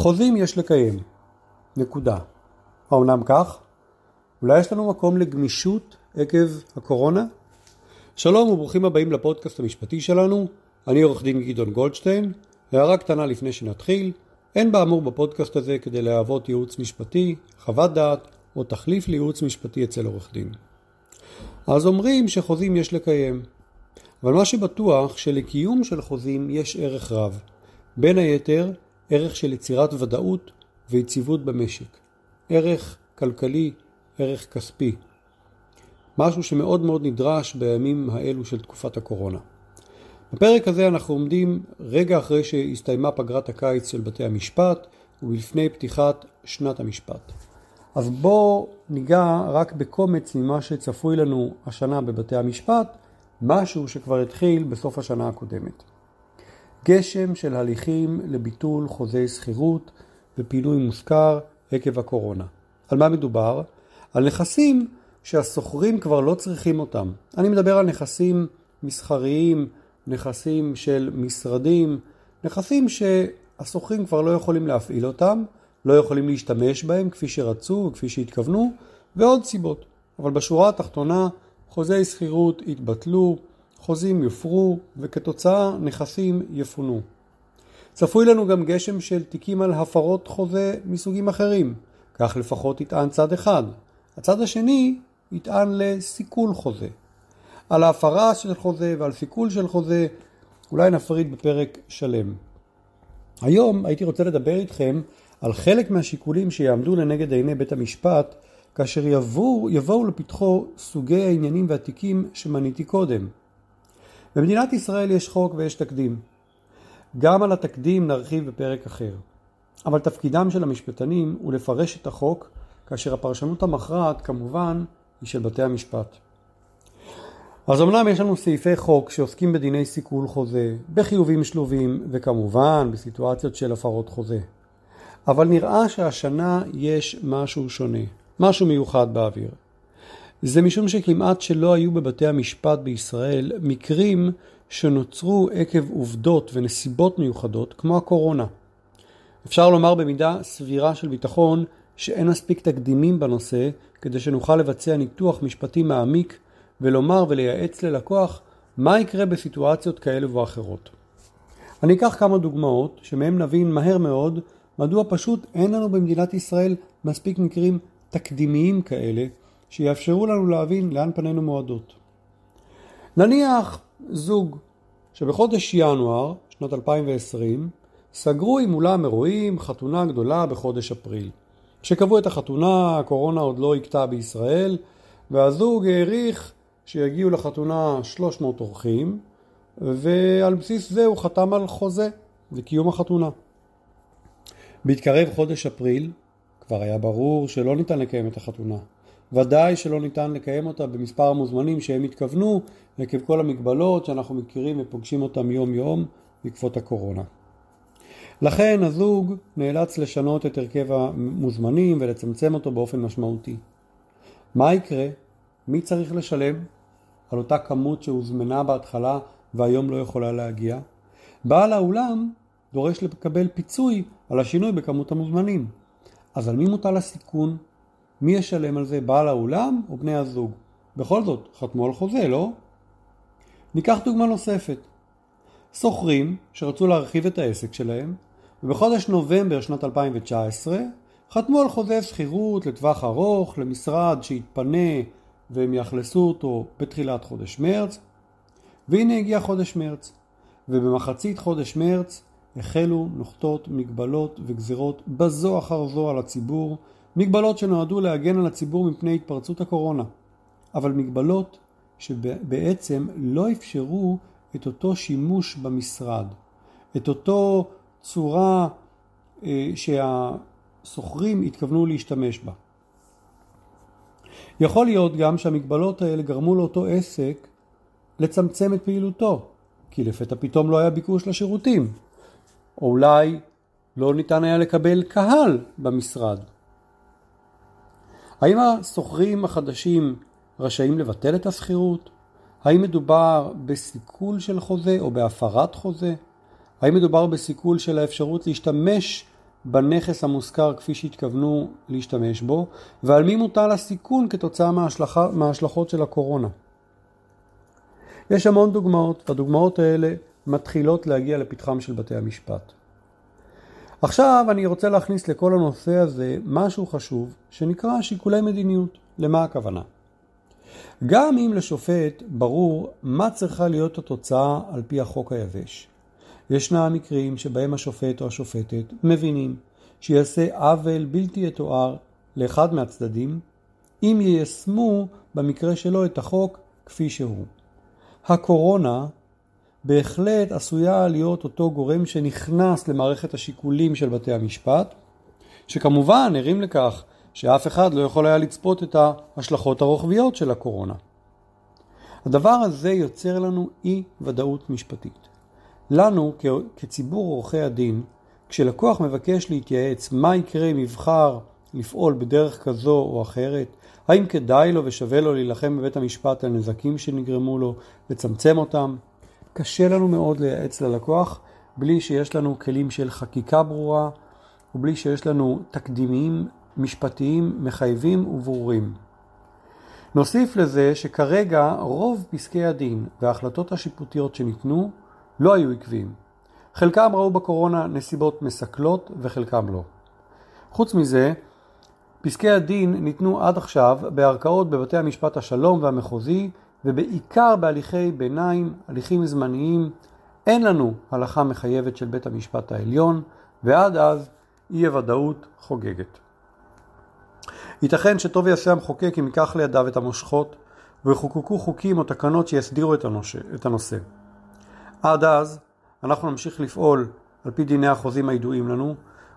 חוזים יש לקיים. נקודה. האומנם כך? אולי יש לנו מקום לגמישות עקב הקורונה? שלום וברוכים הבאים לפודקאסט המשפטי שלנו. אני עורך דין גדעון גולדשטיין. הערה קטנה לפני שנתחיל. אין באמור בפודקאסט הזה כדי להוות ייעוץ משפטי, חוות דעת או תחליף לייעוץ משפטי אצל עורך דין. אז אומרים שחוזים יש לקיים. אבל מה שבטוח שלקיום של חוזים יש ערך רב. בין היתר, ערך של יצירת ודאות ויציבות במשק. ערך כלכלי, ערך כספי. משהו שמאוד מאוד נדרש בימים האלו של תקופת הקורונה. בפרק הזה אנחנו עומדים רגע אחרי שהסתיימה פגרת הקיץ של בתי המשפט ולפני פתיחת שנת המשפט. אז בואו ניגע רק בקומץ ממה שצפוי לנו השנה בבתי המשפט, משהו שכבר התחיל בסוף השנה הקודמת. גשם של הליכים לביטול חוזי שכירות ופינוי מושכר עקב הקורונה. על מה מדובר? על נכסים שהסוחרים כבר לא צריכים אותם. אני מדבר על נכסים מסחריים, נכסים של משרדים, נכסים שהסוחרים כבר לא יכולים להפעיל אותם, לא יכולים להשתמש בהם כפי שרצו וכפי שהתכוונו, ועוד סיבות. אבל בשורה התחתונה, חוזי שכירות יתבטלו, חוזים יופרו, וכתוצאה נכסים יפונו. צפוי לנו גם גשם של תיקים על הפרות חוזה מסוגים אחרים, כך לפחות יטען צד אחד. הצד השני יטען לסיכול חוזה. על ההפרה של חוזה ועל סיכול של חוזה אולי נפריד בפרק שלם. היום הייתי רוצה לדבר איתכם על חלק מהשיקולים שיעמדו לנגד עיני בית המשפט כאשר יבואו, יבואו לפתחו סוגי העניינים והתיקים שמניתי קודם. במדינת ישראל יש חוק ויש תקדים. גם על התקדים נרחיב בפרק אחר. אבל תפקידם של המשפטנים הוא לפרש את החוק, כאשר הפרשנות המכרעת כמובן היא של בתי המשפט. אז אמנם יש לנו סעיפי חוק שעוסקים בדיני סיכול חוזה, בחיובים שלובים וכמובן בסיטואציות של הפרות חוזה. אבל נראה שהשנה יש משהו שונה, משהו מיוחד באוויר. זה משום שכמעט שלא היו בבתי המשפט בישראל מקרים שנוצרו עקב עובדות ונסיבות מיוחדות כמו הקורונה. אפשר לומר במידה סבירה של ביטחון שאין מספיק תקדימים בנושא כדי שנוכל לבצע ניתוח משפטי מעמיק ולומר ולייעץ ללקוח מה יקרה בסיטואציות כאלה ואחרות. אני אקח כמה דוגמאות שמהם נבין מהר מאוד מדוע פשוט אין לנו במדינת ישראל מספיק מקרים תקדימיים כאלה שיאפשרו לנו להבין לאן פנינו מועדות. נניח זוג שבחודש ינואר שנת 2020 סגרו עם אולם אירועים חתונה גדולה בחודש אפריל. כשקבעו את החתונה הקורונה עוד לא הכתה בישראל והזוג העריך שיגיעו לחתונה 300 אורחים ועל בסיס זה הוא חתם על חוזה לקיום החתונה. בהתקרב חודש אפריל כבר היה ברור שלא ניתן לקיים את החתונה. ודאי שלא ניתן לקיים אותה במספר המוזמנים שהם התכוונו עקב כל המגבלות שאנחנו מכירים ופוגשים אותם יום יום בעקבות הקורונה. לכן הזוג נאלץ לשנות את הרכב המוזמנים ולצמצם אותו באופן משמעותי. מה יקרה? מי צריך לשלם על אותה כמות שהוזמנה בהתחלה והיום לא יכולה להגיע? בעל האולם דורש לקבל פיצוי על השינוי בכמות המוזמנים. אז על מי מוטל הסיכון? מי ישלם על זה, בעל האולם או בני הזוג? בכל זאת, חתמו על חוזה, לא? ניקח דוגמה נוספת. שוכרים שרצו להרחיב את העסק שלהם, ובחודש נובמבר שנת 2019 חתמו על חוזה שכירות לטווח ארוך למשרד שיתפנה והם יאכלסו אותו בתחילת חודש מרץ, והנה הגיע חודש מרץ, ובמחצית חודש מרץ החלו נוחתות מגבלות וגזירות בזו אחר זו על הציבור, מגבלות שנועדו להגן על הציבור מפני התפרצות הקורונה, אבל מגבלות שבעצם לא אפשרו את אותו שימוש במשרד, את אותו צורה אה, שהסוחרים התכוונו להשתמש בה. יכול להיות גם שהמגבלות האלה גרמו לאותו עסק לצמצם את פעילותו, כי לפתע פתאום לא היה ביקוש לשירותים, או אולי לא ניתן היה לקבל קהל במשרד. האם השוכרים החדשים רשאים לבטל את השכירות? האם מדובר בסיכול של חוזה או בהפרת חוזה? האם מדובר בסיכול של האפשרות להשתמש בנכס המושכר כפי שהתכוונו להשתמש בו, ועל מי מוטל הסיכון כתוצאה מההשלכ... מההשלכות של הקורונה. יש המון דוגמאות, והדוגמאות האלה מתחילות להגיע לפתחם של בתי המשפט. עכשיו אני רוצה להכניס לכל הנושא הזה משהו חשוב שנקרא שיקולי מדיניות. למה הכוונה? גם אם לשופט ברור מה צריכה להיות התוצאה על פי החוק היבש. ישנם מקרים שבהם השופט או השופטת מבינים שיעשה עוול בלתי יתואר לאחד מהצדדים אם יישמו במקרה שלו את החוק כפי שהוא. הקורונה בהחלט עשויה להיות אותו גורם שנכנס למערכת השיקולים של בתי המשפט, שכמובן ערים לכך שאף אחד לא יכול היה לצפות את ההשלכות הרוחביות של הקורונה. הדבר הזה יוצר לנו אי ודאות משפטית. לנו כציבור עורכי הדין, כשלקוח מבקש להתייעץ מה יקרה אם יבחר לפעול בדרך כזו או אחרת, האם כדאי לו ושווה לו להילחם בבית המשפט על נזקים שנגרמו לו, לצמצם אותם, קשה לנו מאוד לייעץ ללקוח בלי שיש לנו כלים של חקיקה ברורה ובלי שיש לנו תקדימים משפטיים מחייבים וברורים. נוסיף לזה שכרגע רוב פסקי הדין וההחלטות השיפוטיות שניתנו לא היו עקביים. חלקם ראו בקורונה נסיבות מסכלות וחלקם לא. חוץ מזה, פסקי הדין ניתנו עד עכשיו בערכאות בבתי המשפט השלום והמחוזי ובעיקר בהליכי ביניים, הליכים זמניים, אין לנו הלכה מחייבת של בית המשפט העליון ועד אז אי הוודאות חוגגת. ייתכן שטוב יעשה המחוקק אם ייקח לידיו את המושכות ויחוקקו חוקים או תקנות שיסדירו את הנושא. עד אז אנחנו נמשיך לפעול על פי דיני החוזים הידועים לנו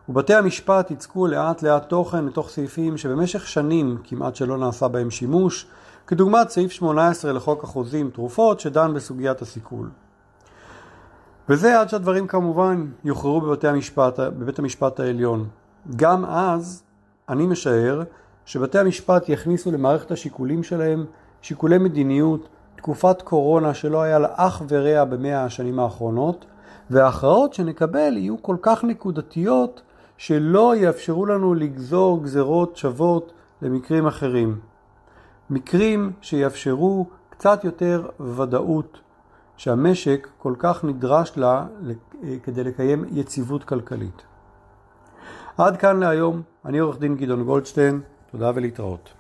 ובתי המשפט יצקו לאט לאט תוכן לתוך סעיפים שבמשך שנים כמעט שלא נעשה בהם שימוש כדוגמת סעיף 18 לחוק החוזים תרופות שדן בסוגיית הסיכול. וזה עד שהדברים כמובן יוכרעו בבית המשפט, בבית המשפט העליון. גם אז אני משער שבתי המשפט יכניסו למערכת השיקולים שלהם שיקולי מדיניות, תקופת קורונה שלא היה לה אח ורע במאה השנים האחרונות, וההכרעות שנקבל יהיו כל כך נקודתיות שלא יאפשרו לנו לגזור גזרות שוות למקרים אחרים. מקרים שיאפשרו קצת יותר ודאות שהמשק כל כך נדרש לה כדי לקיים יציבות כלכלית. עד כאן להיום, אני עורך דין גדעון גולדשטיין, תודה ולהתראות.